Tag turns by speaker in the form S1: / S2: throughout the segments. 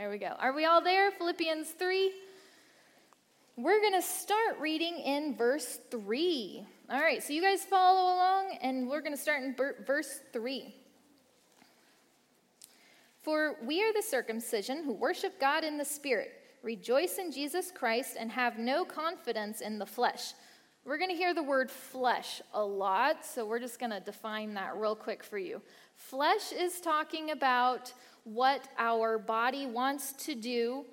S1: There we go. Are we all there? Philippians 3. We're going to start reading in verse 3. All right, so you guys follow along, and we're going to start in verse 3. For we are the circumcision who worship God in the Spirit, rejoice in Jesus Christ, and have no confidence in the flesh. We're going to hear the word flesh a lot, so we're just going to define that real quick for you. Flesh is talking about what our body wants to do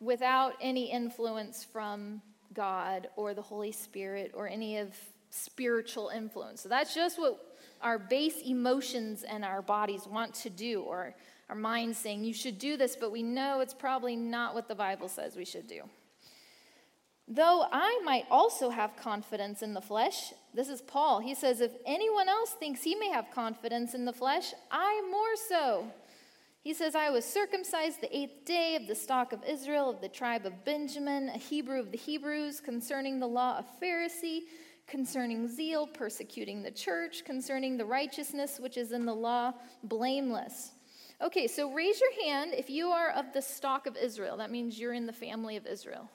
S1: without any influence from God or the Holy Spirit or any of spiritual influence. So that's just what our base emotions and our bodies want to do, or our minds saying, You should do this, but we know it's probably not what the Bible says we should do. Though I might also have confidence in the flesh, this is Paul. He says, If anyone else thinks he may have confidence in the flesh, I more so. He says, I was circumcised the eighth day of the stock of Israel, of the tribe of Benjamin, a Hebrew of the Hebrews, concerning the law of Pharisee, concerning zeal, persecuting the church, concerning the righteousness which is in the law, blameless. Okay, so raise your hand if you are of the stock of Israel. That means you're in the family of Israel.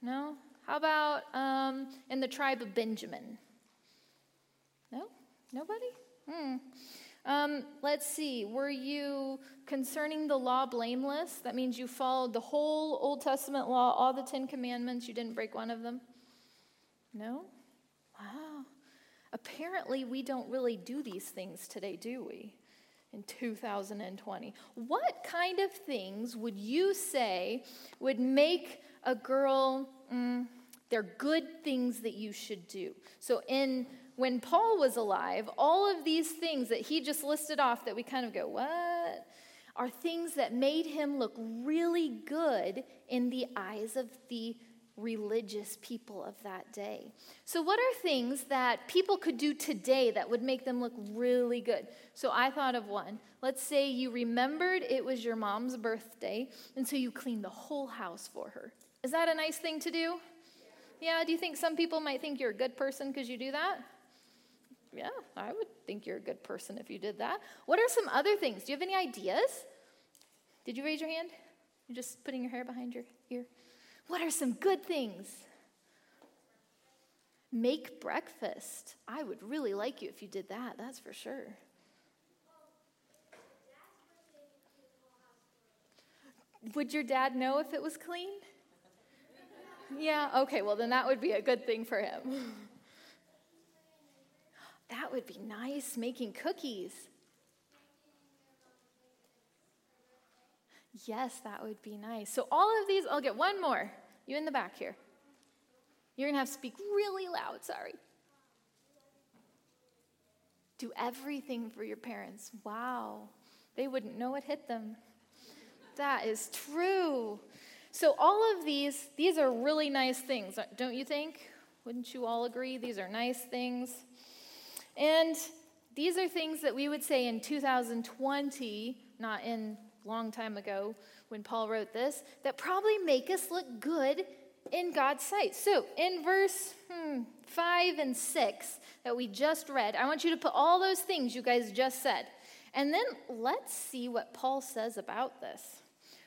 S1: No? How about um, in the tribe of Benjamin? No? Nobody? Hmm. Um, let's see. Were you concerning the law blameless? That means you followed the whole Old Testament law, all the Ten Commandments, you didn't break one of them? No? Wow. Apparently, we don't really do these things today, do we? in 2020. What kind of things would you say would make a girl, mm, they're good things that you should do? So, in when Paul was alive, all of these things that he just listed off that we kind of go, what? Are things that made him look really good in the eyes of the religious people of that day. So, what are things that people could do today that would make them look really good? So, I thought of one. Let's say you remembered it was your mom's birthday, and so you cleaned the whole house for her. Is that a nice thing to do? Yeah, do you think some people might think you're a good person because you do that? Yeah, I would think you're a good person if you did that. What are some other things? Do you have any ideas? Did you raise your hand? You're just putting your hair behind your ear. What are some good things? Make breakfast. I would really like you if you did that, that's for sure. Would your dad know if it was clean? Yeah, okay, well, then that would be a good thing for him. That would be nice, making cookies. Yes, that would be nice. So, all of these, I'll get one more. You in the back here. You're going to have to speak really loud, sorry. Do everything for your parents. Wow. They wouldn't know it hit them. That is true. So, all of these, these are really nice things, don't you think? Wouldn't you all agree? These are nice things. And these are things that we would say in 2020, not in long time ago when Paul wrote this, that probably make us look good in God's sight. So, in verse hmm, 5 and 6 that we just read, I want you to put all those things you guys just said. And then let's see what Paul says about this.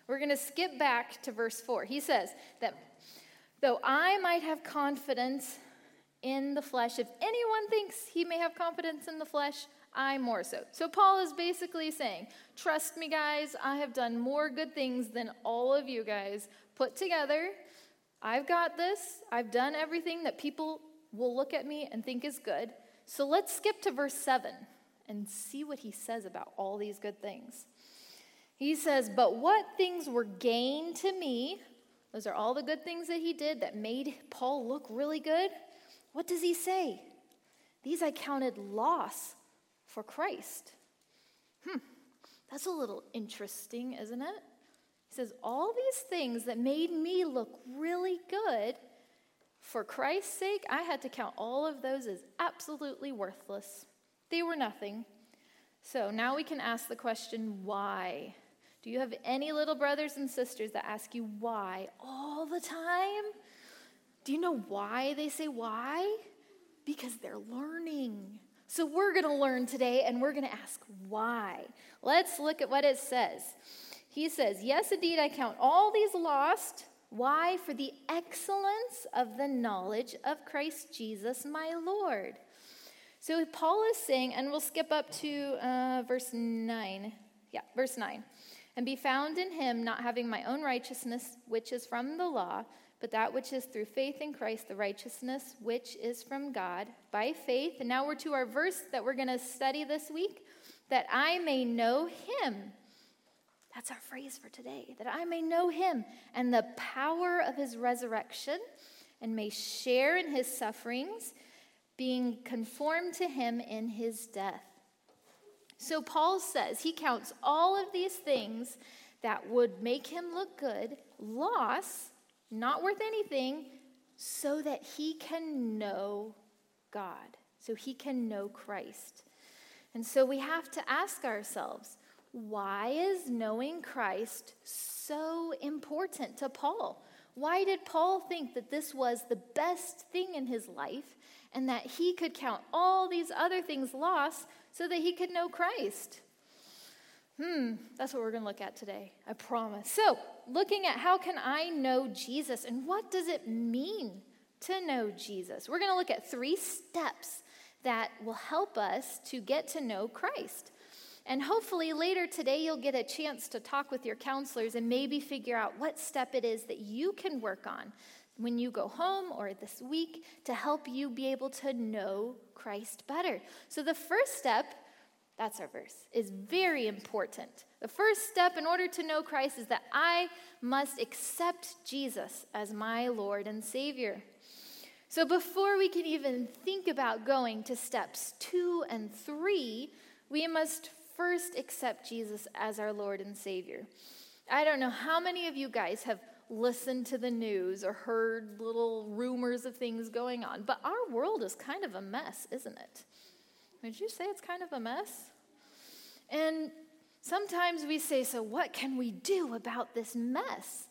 S1: We're going to skip back to verse 4. He says that though I might have confidence in the flesh, if anyone thinks he may have confidence in the flesh, I more so. So Paul is basically saying, Trust me, guys, I have done more good things than all of you guys put together. I've got this. I've done everything that people will look at me and think is good. So let's skip to verse 7 and see what he says about all these good things. He says, But what things were gain to me? Those are all the good things that he did that made Paul look really good. What does he say? These I counted loss for Christ. Hmm, that's a little interesting, isn't it? He says, All these things that made me look really good, for Christ's sake, I had to count all of those as absolutely worthless. They were nothing. So now we can ask the question, why? Do you have any little brothers and sisters that ask you why all the time? Do you know why they say why? Because they're learning. So we're going to learn today and we're going to ask why. Let's look at what it says. He says, Yes, indeed, I count all these lost. Why? For the excellence of the knowledge of Christ Jesus, my Lord. So Paul is saying, and we'll skip up to uh, verse 9. Yeah, verse 9. And be found in him, not having my own righteousness, which is from the law, but that which is through faith in Christ, the righteousness which is from God by faith. And now we're to our verse that we're going to study this week that I may know him. That's our phrase for today that I may know him and the power of his resurrection and may share in his sufferings being conformed to him in his death. So Paul says he counts all of these things that would make him look good, loss, not worth anything, so that he can know God, so he can know Christ. And so we have to ask ourselves, why is knowing Christ so important to Paul? Why did Paul think that this was the best thing in his life and that he could count all these other things lost so that he could know Christ. Hmm, that's what we're going to look at today, I promise. So, looking at how can I know Jesus and what does it mean to know Jesus? We're going to look at three steps that will help us to get to know Christ. And hopefully later today, you'll get a chance to talk with your counselors and maybe figure out what step it is that you can work on when you go home or this week to help you be able to know Christ better. So, the first step, that's our verse, is very important. The first step in order to know Christ is that I must accept Jesus as my Lord and Savior. So, before we can even think about going to steps two and three, we must first accept Jesus as our Lord and Savior. I don't know how many of you guys have listened to the news or heard little rumors of things going on. But our world is kind of a mess, isn't it? Would you say it's kind of a mess? And sometimes we say, So, what can we do about this mess?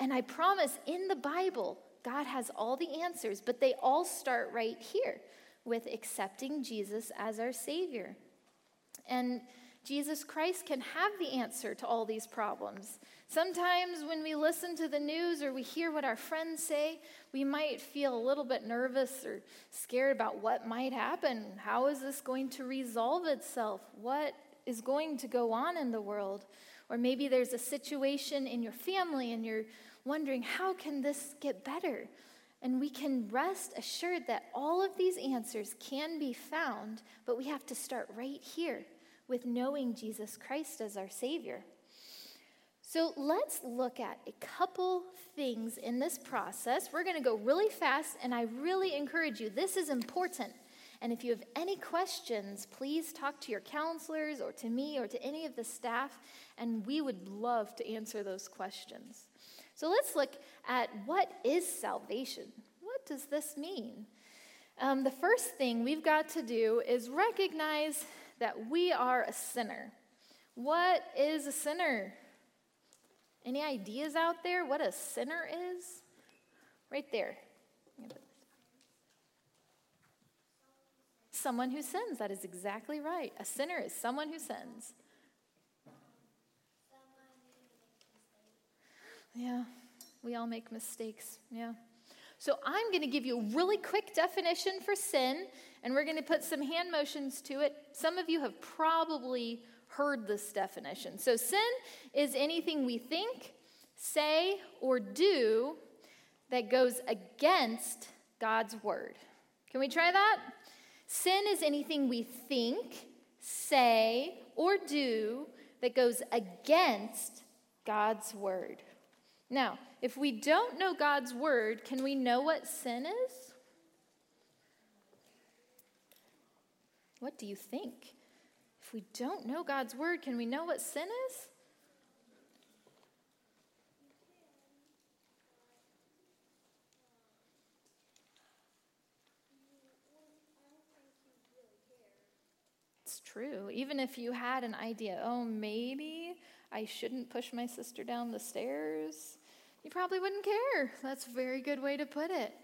S1: And I promise in the Bible, God has all the answers, but they all start right here with accepting Jesus as our Savior. And Jesus Christ can have the answer to all these problems. Sometimes when we listen to the news or we hear what our friends say, we might feel a little bit nervous or scared about what might happen. How is this going to resolve itself? What is going to go on in the world? Or maybe there's a situation in your family and you're wondering, how can this get better? And we can rest assured that all of these answers can be found, but we have to start right here with knowing Jesus Christ as our Savior. So let's look at a couple things in this process. We're going to go really fast, and I really encourage you, this is important. And if you have any questions, please talk to your counselors or to me or to any of the staff, and we would love to answer those questions. So let's look at what is salvation? What does this mean? Um, the first thing we've got to do is recognize that we are a sinner. What is a sinner? Any ideas out there what a sinner is? Right there. Someone who sins. That is exactly right. A sinner is someone who sins. Yeah, we all make mistakes. Yeah. So I'm going to give you a really quick definition for sin, and we're going to put some hand motions to it. Some of you have probably heard this definition. So sin is anything we think, say, or do that goes against God's word. Can we try that? Sin is anything we think, say, or do that goes against God's word. Now, if we don't know God's word, can we know what sin is? What do you think? If we don't know God's word, can we know what sin is? It's true. Even if you had an idea, oh, maybe I shouldn't push my sister down the stairs you probably wouldn't care. That's a very good way to put it.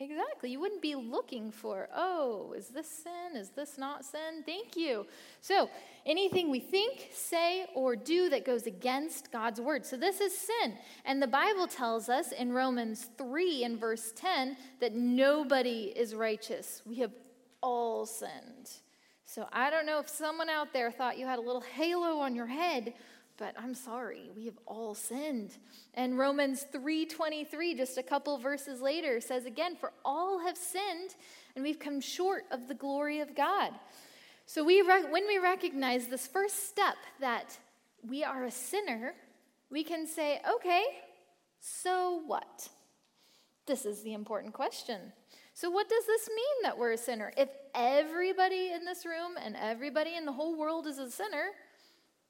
S1: Exactly. You wouldn't be looking for, oh, is this sin? Is this not sin? Thank you. So, anything we think, say, or do that goes against God's word. So, this is sin. And the Bible tells us in Romans 3 and verse 10 that nobody is righteous. We have all sinned. So, I don't know if someone out there thought you had a little halo on your head but I'm sorry, we have all sinned. And Romans 3:23 just a couple verses later says again, for all have sinned and we've come short of the glory of God. So we when we recognize this first step that we are a sinner, we can say, okay, so what? This is the important question. So, what does this mean that we're a sinner? If everybody in this room and everybody in the whole world is a sinner,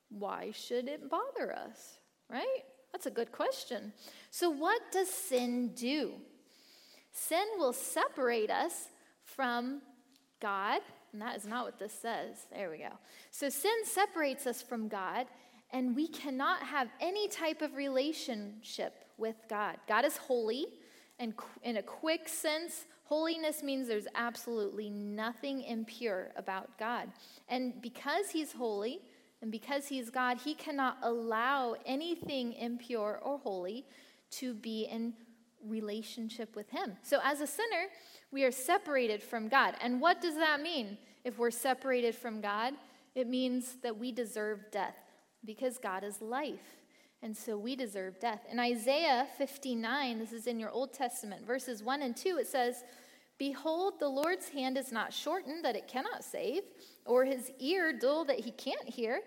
S1: why should it bother us? Right? That's a good question. So, what does sin do? Sin will separate us from God, and that is not what this says. There we go. So, sin separates us from God, and we cannot have any type of relationship with God. God is holy, and in a quick sense, holiness means there's absolutely nothing impure about God. And because He's holy, and because he's God, he cannot allow anything impure or holy to be in relationship with him. So, as a sinner, we are separated from God. And what does that mean if we're separated from God? It means that we deserve death because God is life. And so we deserve death. In Isaiah 59, this is in your Old Testament, verses 1 and 2, it says, Behold, the Lord's hand is not shortened that it cannot save, or his ear dull that he can't hear.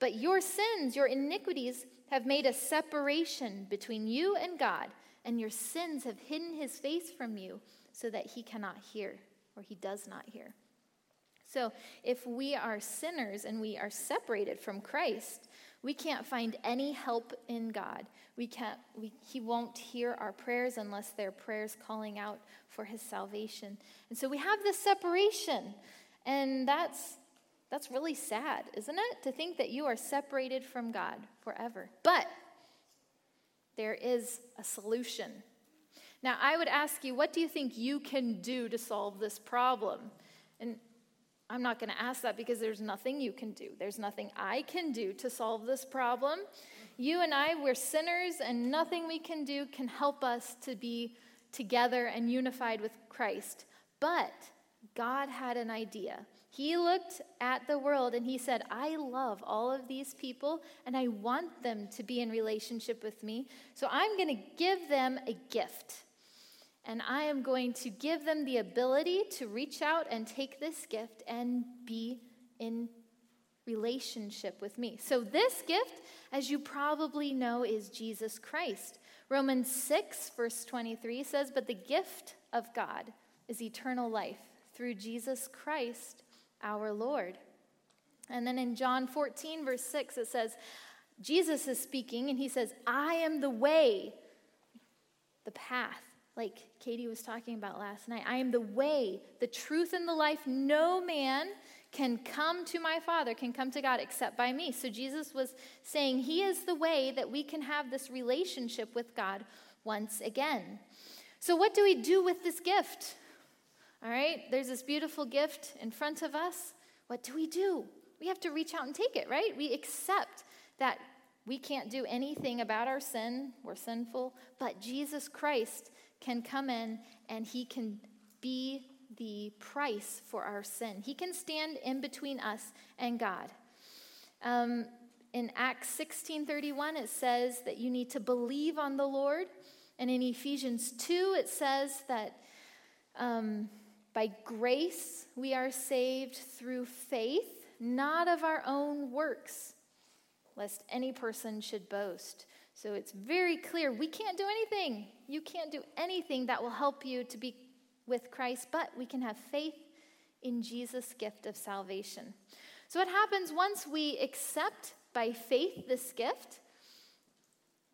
S1: But your sins, your iniquities, have made a separation between you and God, and your sins have hidden his face from you so that he cannot hear, or he does not hear. So, if we are sinners and we are separated from Christ, we can't find any help in God. We can't, we, he won't hear our prayers unless they're prayers calling out for his salvation. And so we have this separation. And that's that's really sad, isn't it? To think that you are separated from God forever. But there is a solution. Now, I would ask you, what do you think you can do to solve this problem? And I'm not going to ask that because there's nothing you can do. There's nothing I can do to solve this problem. You and I, we're sinners, and nothing we can do can help us to be together and unified with Christ. But God had an idea. He looked at the world and he said, I love all of these people and I want them to be in relationship with me. So I'm going to give them a gift. And I am going to give them the ability to reach out and take this gift and be in relationship with me. So, this gift, as you probably know, is Jesus Christ. Romans 6, verse 23 says, But the gift of God is eternal life through Jesus Christ our Lord. And then in John 14, verse 6, it says, Jesus is speaking, and he says, I am the way, the path, like Katie was talking about last night. I am the way, the truth, and the life. No man can come to my Father, can come to God except by me. So Jesus was saying he is the way that we can have this relationship with God once again. So, what do we do with this gift? All right, there's this beautiful gift in front of us. What do we do? We have to reach out and take it, right? We accept that we can't do anything about our sin, we're sinful, but Jesus Christ can come in and he can be the price for our sin. He can stand in between us and God. Um, in Acts 16:31 it says that you need to believe on the Lord, and in Ephesians 2 it says that um, by grace, we are saved through faith, not of our own works, lest any person should boast. So it's very clear we can't do anything. You can't do anything that will help you to be with Christ, but we can have faith in Jesus' gift of salvation. So, what happens once we accept by faith this gift?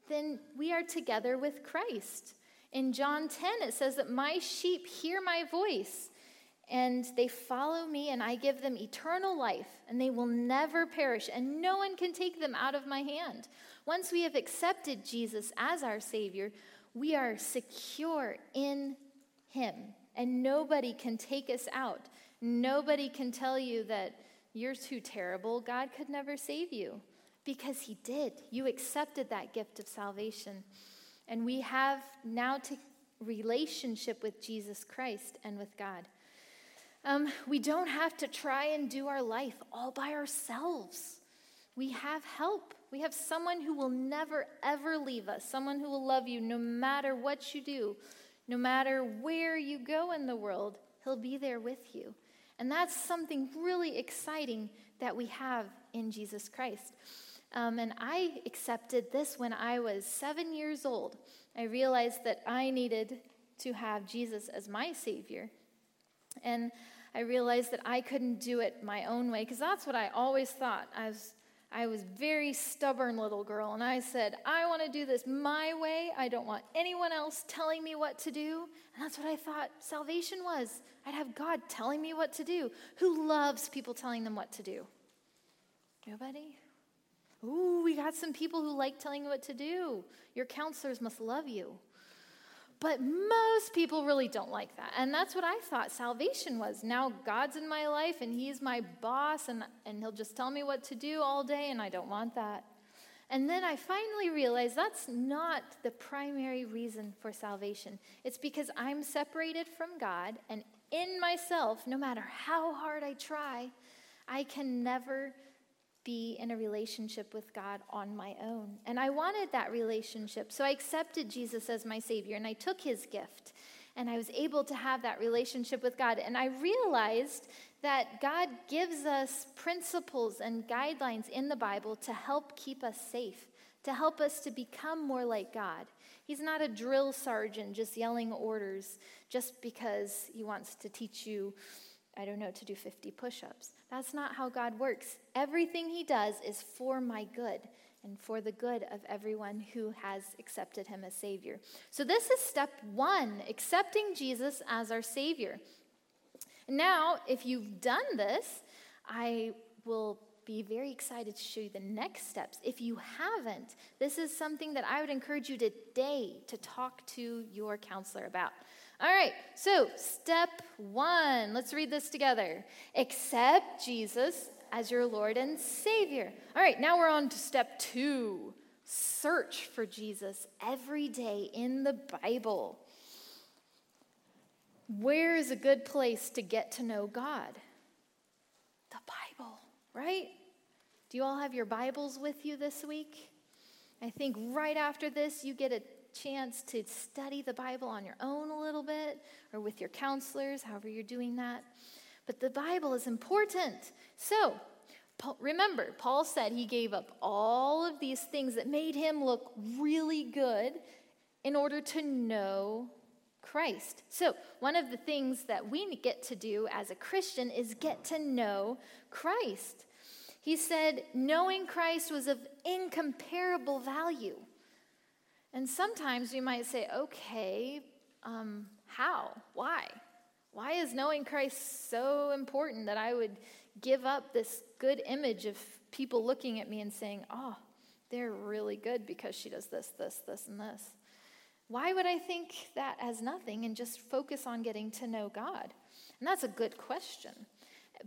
S1: Then we are together with Christ. In John 10, it says that my sheep hear my voice, and they follow me, and I give them eternal life, and they will never perish, and no one can take them out of my hand. Once we have accepted Jesus as our Savior, we are secure in Him. And nobody can take us out. Nobody can tell you that you're too terrible. God could never save you because He did. You accepted that gift of salvation. And we have now to relationship with Jesus Christ and with God. Um, we don't have to try and do our life all by ourselves. We have help. We have someone who will never, ever leave us, someone who will love you no matter what you do, no matter where you go in the world. He'll be there with you. And that's something really exciting that we have in Jesus Christ. Um, and I accepted this when I was seven years old. I realized that I needed to have Jesus as my Savior. And I realized that I couldn't do it my own way because that's what I always thought. I was, I was very stubborn little girl, and I said, I want to do this my way. I don't want anyone else telling me what to do. And that's what I thought salvation was. I'd have God telling me what to do. Who loves people telling them what to do? Nobody? Ooh, we got some people who like telling you what to do. Your counselors must love you. But most people really don't like that. And that's what I thought salvation was. Now God's in my life and He's my boss and, and He'll just tell me what to do all day, and I don't want that. And then I finally realized that's not the primary reason for salvation. It's because I'm separated from God, and in myself, no matter how hard I try, I can never be in a relationship with God on my own. And I wanted that relationship. So I accepted Jesus as my Savior and I took His gift. And I was able to have that relationship with God. And I realized that God gives us principles and guidelines in the Bible to help keep us safe, to help us to become more like God. He's not a drill sergeant just yelling orders just because he wants to teach you I don't know, to do 50 push ups. That's not how God works. Everything He does is for my good and for the good of everyone who has accepted Him as Savior. So, this is step one accepting Jesus as our Savior. Now, if you've done this, I will be very excited to show you the next steps. If you haven't, this is something that I would encourage you today to talk to your counselor about. All right, so step one, let's read this together. Accept Jesus as your Lord and Savior. All right, now we're on to step two search for Jesus every day in the Bible. Where is a good place to get to know God? The Bible, right? Do you all have your Bibles with you this week? I think right after this, you get a chance to study the Bible on your own a little bit or with your counselors, however you're doing that. But the Bible is important. So, remember, Paul said he gave up all of these things that made him look really good in order to know Christ. So, one of the things that we get to do as a Christian is get to know Christ. He said, knowing Christ was of incomparable value. And sometimes we might say, okay, um, how? Why? Why is knowing Christ so important that I would give up this good image of people looking at me and saying, oh, they're really good because she does this, this, this, and this? Why would I think that as nothing and just focus on getting to know God? And that's a good question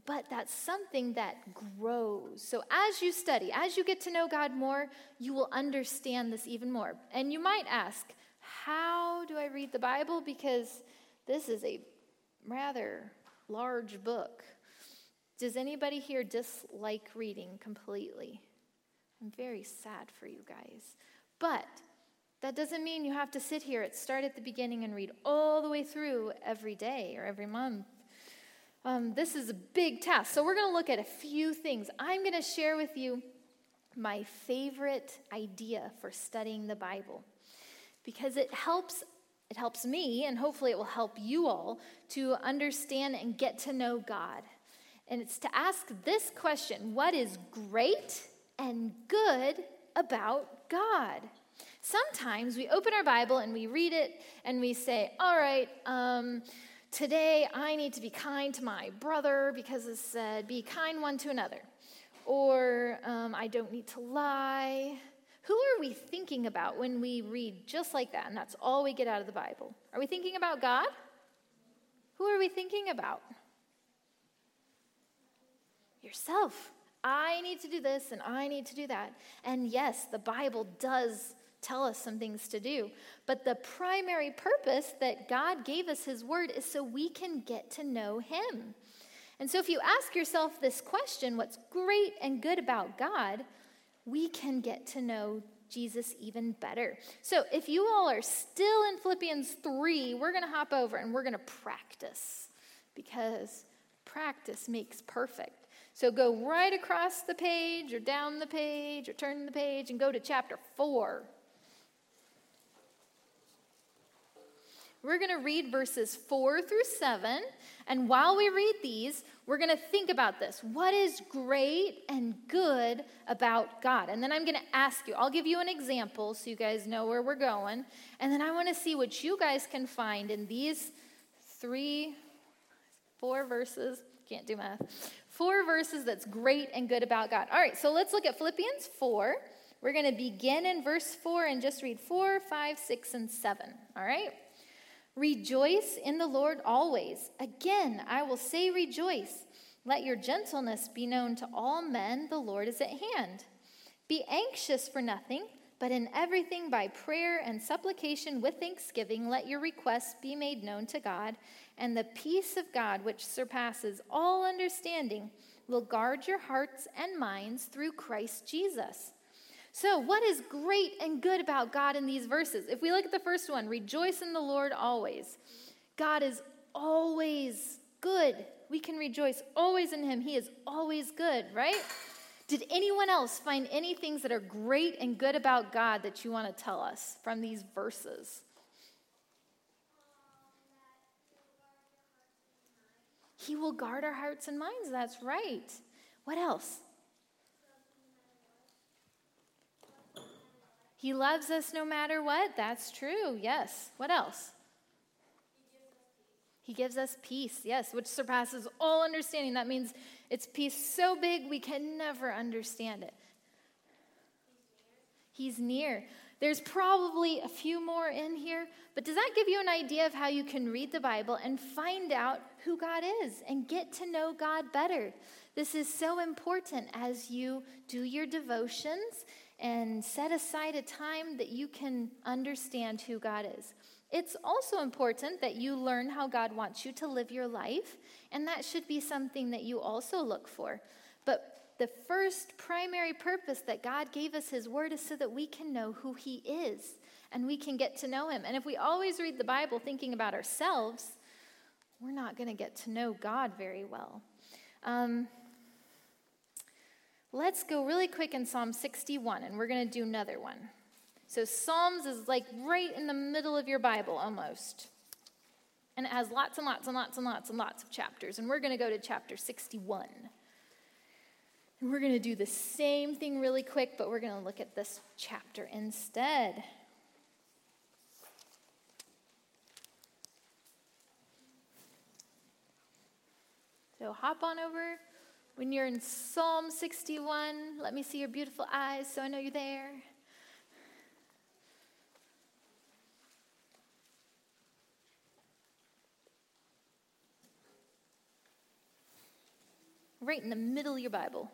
S1: but that's something that grows. So as you study, as you get to know God more, you will understand this even more. And you might ask, how do I read the Bible? Because this is a rather large book. Does anybody here dislike reading completely? I'm very sad for you guys. But that doesn't mean you have to sit here at start at the beginning and read all the way through every day or every month um, this is a big task. So, we're going to look at a few things. I'm going to share with you my favorite idea for studying the Bible because it helps it helps me and hopefully it will help you all to understand and get to know God. And it's to ask this question, what is great and good about God? Sometimes we open our Bible and we read it and we say, all right, um, Today, I need to be kind to my brother because it said, be kind one to another. Or um, I don't need to lie. Who are we thinking about when we read just like that and that's all we get out of the Bible? Are we thinking about God? Who are we thinking about? Yourself. I need to do this and I need to do that. And yes, the Bible does tell us some things to do. But the primary purpose that God gave us His Word is so we can get to know Him. And so if you ask yourself this question, what's great and good about God, we can get to know Jesus even better. So if you all are still in Philippians 3, we're going to hop over and we're going to practice because practice makes perfect. So go right across the page or down the page or turn the page and go to chapter 4. We're going to read verses 4 through 7. And while we read these, we're going to think about this. What is great and good about God? And then I'm going to ask you, I'll give you an example so you guys know where we're going. And then I want to see what you guys can find in these three, four verses. Can't do math. Four verses that's great and good about God. All right, so let's look at Philippians 4. We're going to begin in verse 4 and just read 4, 5, 6, and 7. All right? Rejoice in the Lord always. Again, I will say rejoice. Let your gentleness be known to all men. The Lord is at hand. Be anxious for nothing, but in everything by prayer and supplication with thanksgiving, let your requests be made known to God and the peace of God, which surpasses all understanding, will guard your hearts and minds through Christ Jesus. So, what is great and good about God in these verses? If we look at the first one, rejoice in the Lord always. God is always good. We can rejoice always in Him. He is always good, right? Did anyone else find any things that are great and good about God that you want to tell us from these verses? He will guard our hearts and minds. That's right. What else? He loves us no matter what. That's true. Yes. What else? He gives us peace, yes, which surpasses all understanding. That means it's peace so big we can never understand it. He's near. There's probably a few more in here, but does that give you an idea of how you can read the Bible and find out who God is and get to know God better? This is so important as you do your devotions and set aside a time that you can understand who God is. It's also important that you learn how God wants you to live your life, and that should be something that you also look for. But the first primary purpose that God gave us His Word is so that we can know who He is and we can get to know Him. And if we always read the Bible thinking about ourselves, we're not going to get to know God very well. Um, let's go really quick in Psalm 61, and we're going to do another one. So, Psalms is like right in the middle of your Bible almost. And it has lots and lots and lots and lots and lots of chapters. And we're going to go to chapter 61. And we're going to do the same thing really quick, but we're going to look at this chapter instead. So hop on over. When you're in Psalm 61, let me see your beautiful eyes so I know you're there. Right in the middle of your Bible.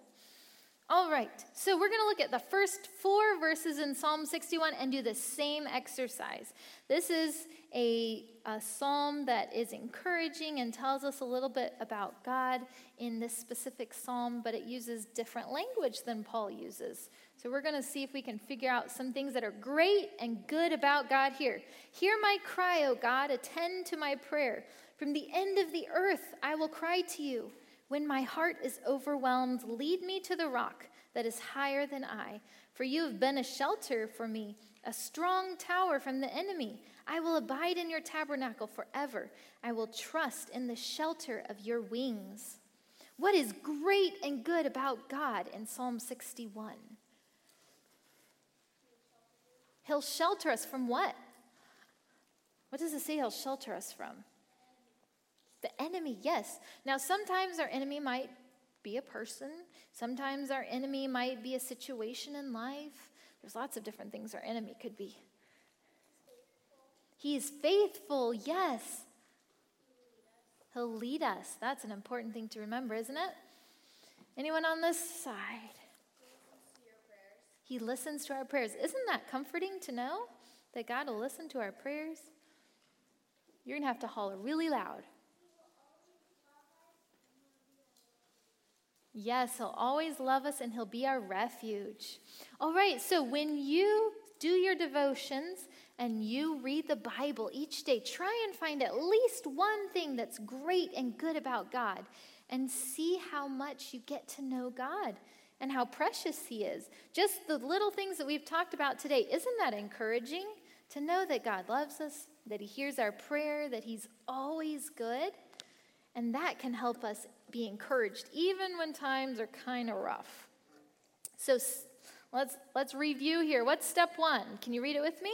S1: All right, so we're going to look at the first four verses in Psalm 61 and do the same exercise. This is a, a, psalm that is encouraging and tells us a little bit about God in this specific psalm, but it uses different language than Paul uses. So we're going to see if we can figure out some things that are great and good about God here. Hear my cry, O God, attend to my prayer. From the end of the earth I will cry to you. When my heart is overwhelmed, lead me to the rock that is higher than I. For you have been a shelter for me, a strong tower from the enemy. I will abide in your tabernacle forever. I will trust in the shelter of your wings. What is great and good about God in Psalm 61? He'll shelter us from what? What does it say he'll shelter us from? The enemy, yes. Now, sometimes our enemy might be a person, sometimes our enemy might be a situation in life. There's lots of different things our enemy could be. He is faithful, yes. He'll lead us. That's an important thing to remember, isn't it? Anyone on this side? He listens to our prayers. Isn't that comforting to know that God will listen to our prayers? You're going to have to holler really loud. Yes, He'll always love us and He'll be our refuge. All right, so when you do your devotions and you read the Bible each day, try and find at least one thing that's great and good about God and see how much you get to know God and how precious He is. Just the little things that we've talked about today, isn't that encouraging to know that God loves us, that He hears our prayer, that He's always good? And that can help us be encouraged, even when times are kind of rough. So let's, let's review here. What's step one? Can you read it with me?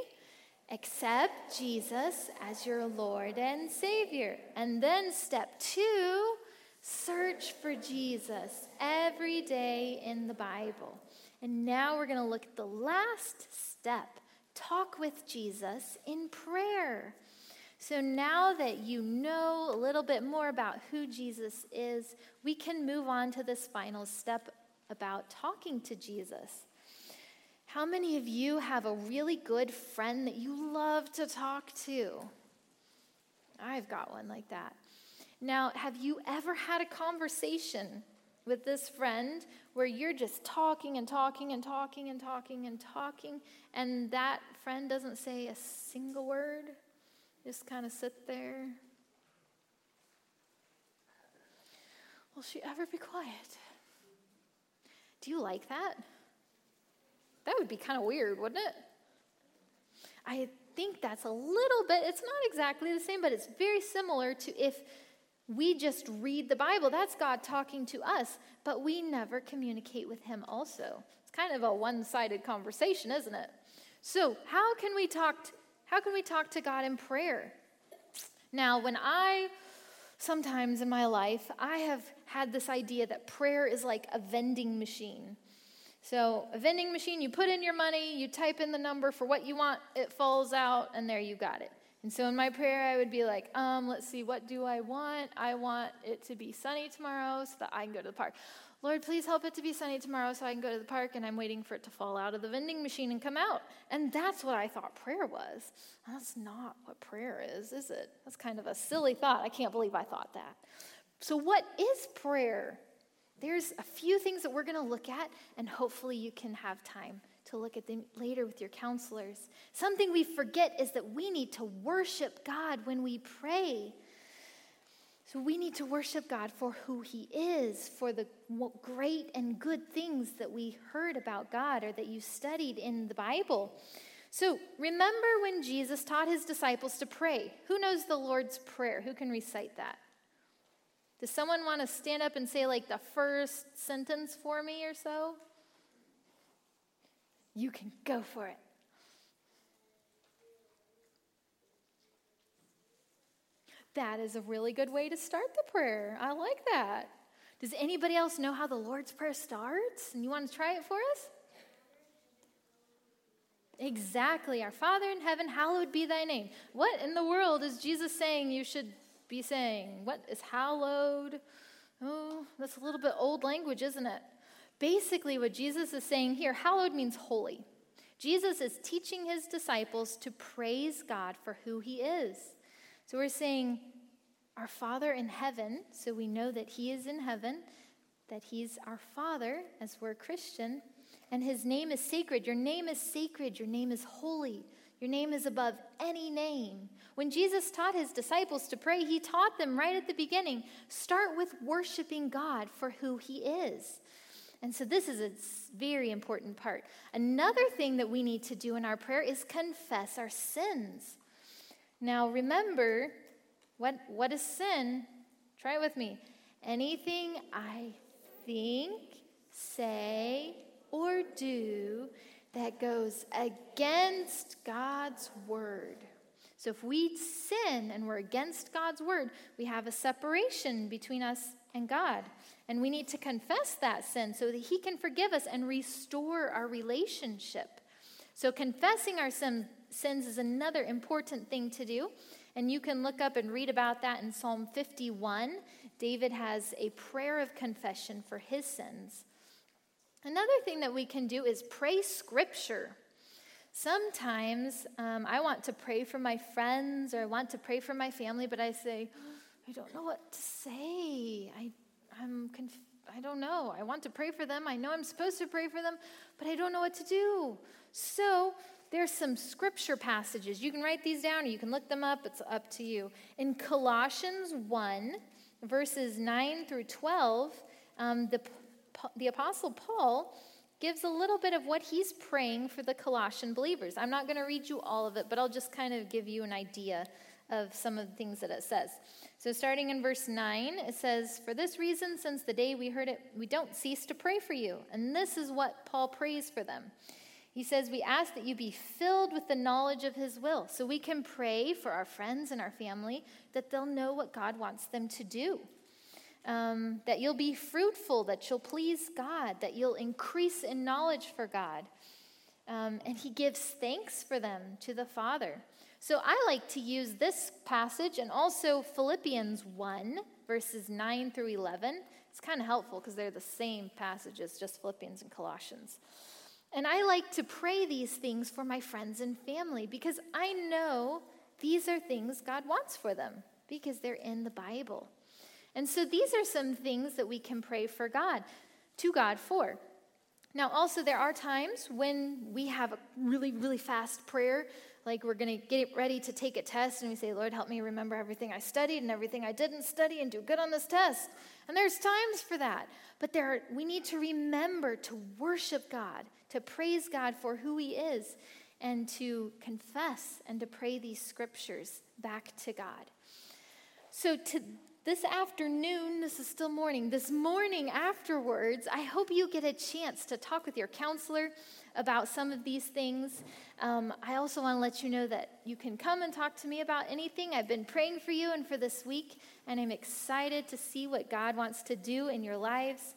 S1: Accept Jesus as your Lord and Savior. And then step two, search for Jesus every day in the Bible. And now we're going to look at the last step talk with Jesus in prayer. So now that you know a little bit more about who Jesus is, we can move on to this final step about talking to Jesus. How many of you have a really good friend that you love to talk to? I've got one like that. Now, have you ever had a conversation with this friend where you're just talking and talking and talking and talking and talking, and that friend doesn't say a single word? Just kind of sit there. Will she ever be quiet? Do you like that? That would be kind of weird, wouldn't it? I think that's a little bit, it's not exactly the same, but it's very similar to if we just read the Bible. That's God talking to us, but we never communicate with Him also. It's kind of a one sided conversation, isn't it? So, how can we talk how can we talk to God in prayer? Now, when I, sometimes in my life, I have had this idea that prayer is like a vending machine. So, a vending machine, you put in your money, you type in the number for what you want, it falls out, and there you got it. And so in my prayer, I would be like, um, let's see, what do I want? I want it to be sunny tomorrow so that I can go to the park. Lord, please help it to be sunny tomorrow so I can go to the park, and I'm waiting for it to fall out of the vending machine and come out. And that's what I thought prayer was. That's not what prayer is, is it? That's kind of a silly thought. I can't believe I thought that. So, what is prayer? There's a few things that we're going to look at, and hopefully you can have time to look at them later with your counselors. Something we forget is that we need to worship God when we pray. So we need to worship God for who He is, for the great and good things that we heard about God or that you studied in the Bible. So remember when Jesus taught His disciples to pray. Who knows the Lord's Prayer? Who can recite that? Does someone want to stand up and say, like, the first sentence for me or so? You can go for it. That is a really good way to start the prayer. I like that. Does anybody else know how the Lord's Prayer starts? And you want to try it for us? Exactly. Our Father in heaven, hallowed be thy name. What in the world is Jesus saying you should be saying? What is hallowed? Oh, that's a little bit old language, isn't it? Basically, what Jesus is saying here, hallowed means holy. Jesus is teaching his disciples to praise God for who he is. So we're saying, Our Father in heaven, so we know that He is in heaven, that He's our Father as we're Christian, and His name is sacred. Your name is sacred, your name is holy. Your name is above any name. When Jesus taught his disciples to pray, he taught them right at the beginning start with worshiping God for who he is. And so, this is a very important part. Another thing that we need to do in our prayer is confess our sins. Now, remember, what, what is sin? Try it with me. Anything I think, say, or do that goes against God's word. So if we sin and we're against God's word, we have a separation between us and God. And we need to confess that sin so that He can forgive us and restore our relationship. So confessing our sin, sins is another important thing to do. And you can look up and read about that in Psalm 51. David has a prayer of confession for his sins. Another thing that we can do is pray scripture. Sometimes um, I want to pray for my friends or I want to pray for my family, but I say, I don't know what to say. I, I'm I don't know. I want to pray for them. I know I'm supposed to pray for them, but I don't know what to do. So there's some scripture passages. You can write these down or you can look them up. It's up to you. In Colossians 1, verses 9 through 12, um, the, the Apostle Paul gives a little bit of what he's praying for the Colossian believers. I'm not going to read you all of it, but I'll just kind of give you an idea of some of the things that it says. So, starting in verse 9, it says, For this reason, since the day we heard it, we don't cease to pray for you. And this is what Paul prays for them. He says, We ask that you be filled with the knowledge of his will. So we can pray for our friends and our family that they'll know what God wants them to do um, that you'll be fruitful, that you'll please God, that you'll increase in knowledge for God. Um, and he gives thanks for them to the Father. So I like to use this passage and also Philippians 1, verses 9 through 11. It's kind of helpful because they're the same passages, just Philippians and Colossians. And I like to pray these things for my friends and family because I know these are things God wants for them because they're in the Bible. And so these are some things that we can pray for God, to God for. Now, also, there are times when we have a really, really fast prayer, like we're going to get ready to take a test, and we say, Lord, help me remember everything I studied and everything I didn't study and do good on this test. And there's times for that. But there, are, we need to remember to worship God, to praise God for who He is, and to confess and to pray these scriptures back to God. So, to this afternoon, this is still morning, this morning afterwards, I hope you get a chance to talk with your counselor about some of these things. Um, I also want to let you know that you can come and talk to me about anything. I've been praying for you and for this week, and I'm excited to see what God wants to do in your lives.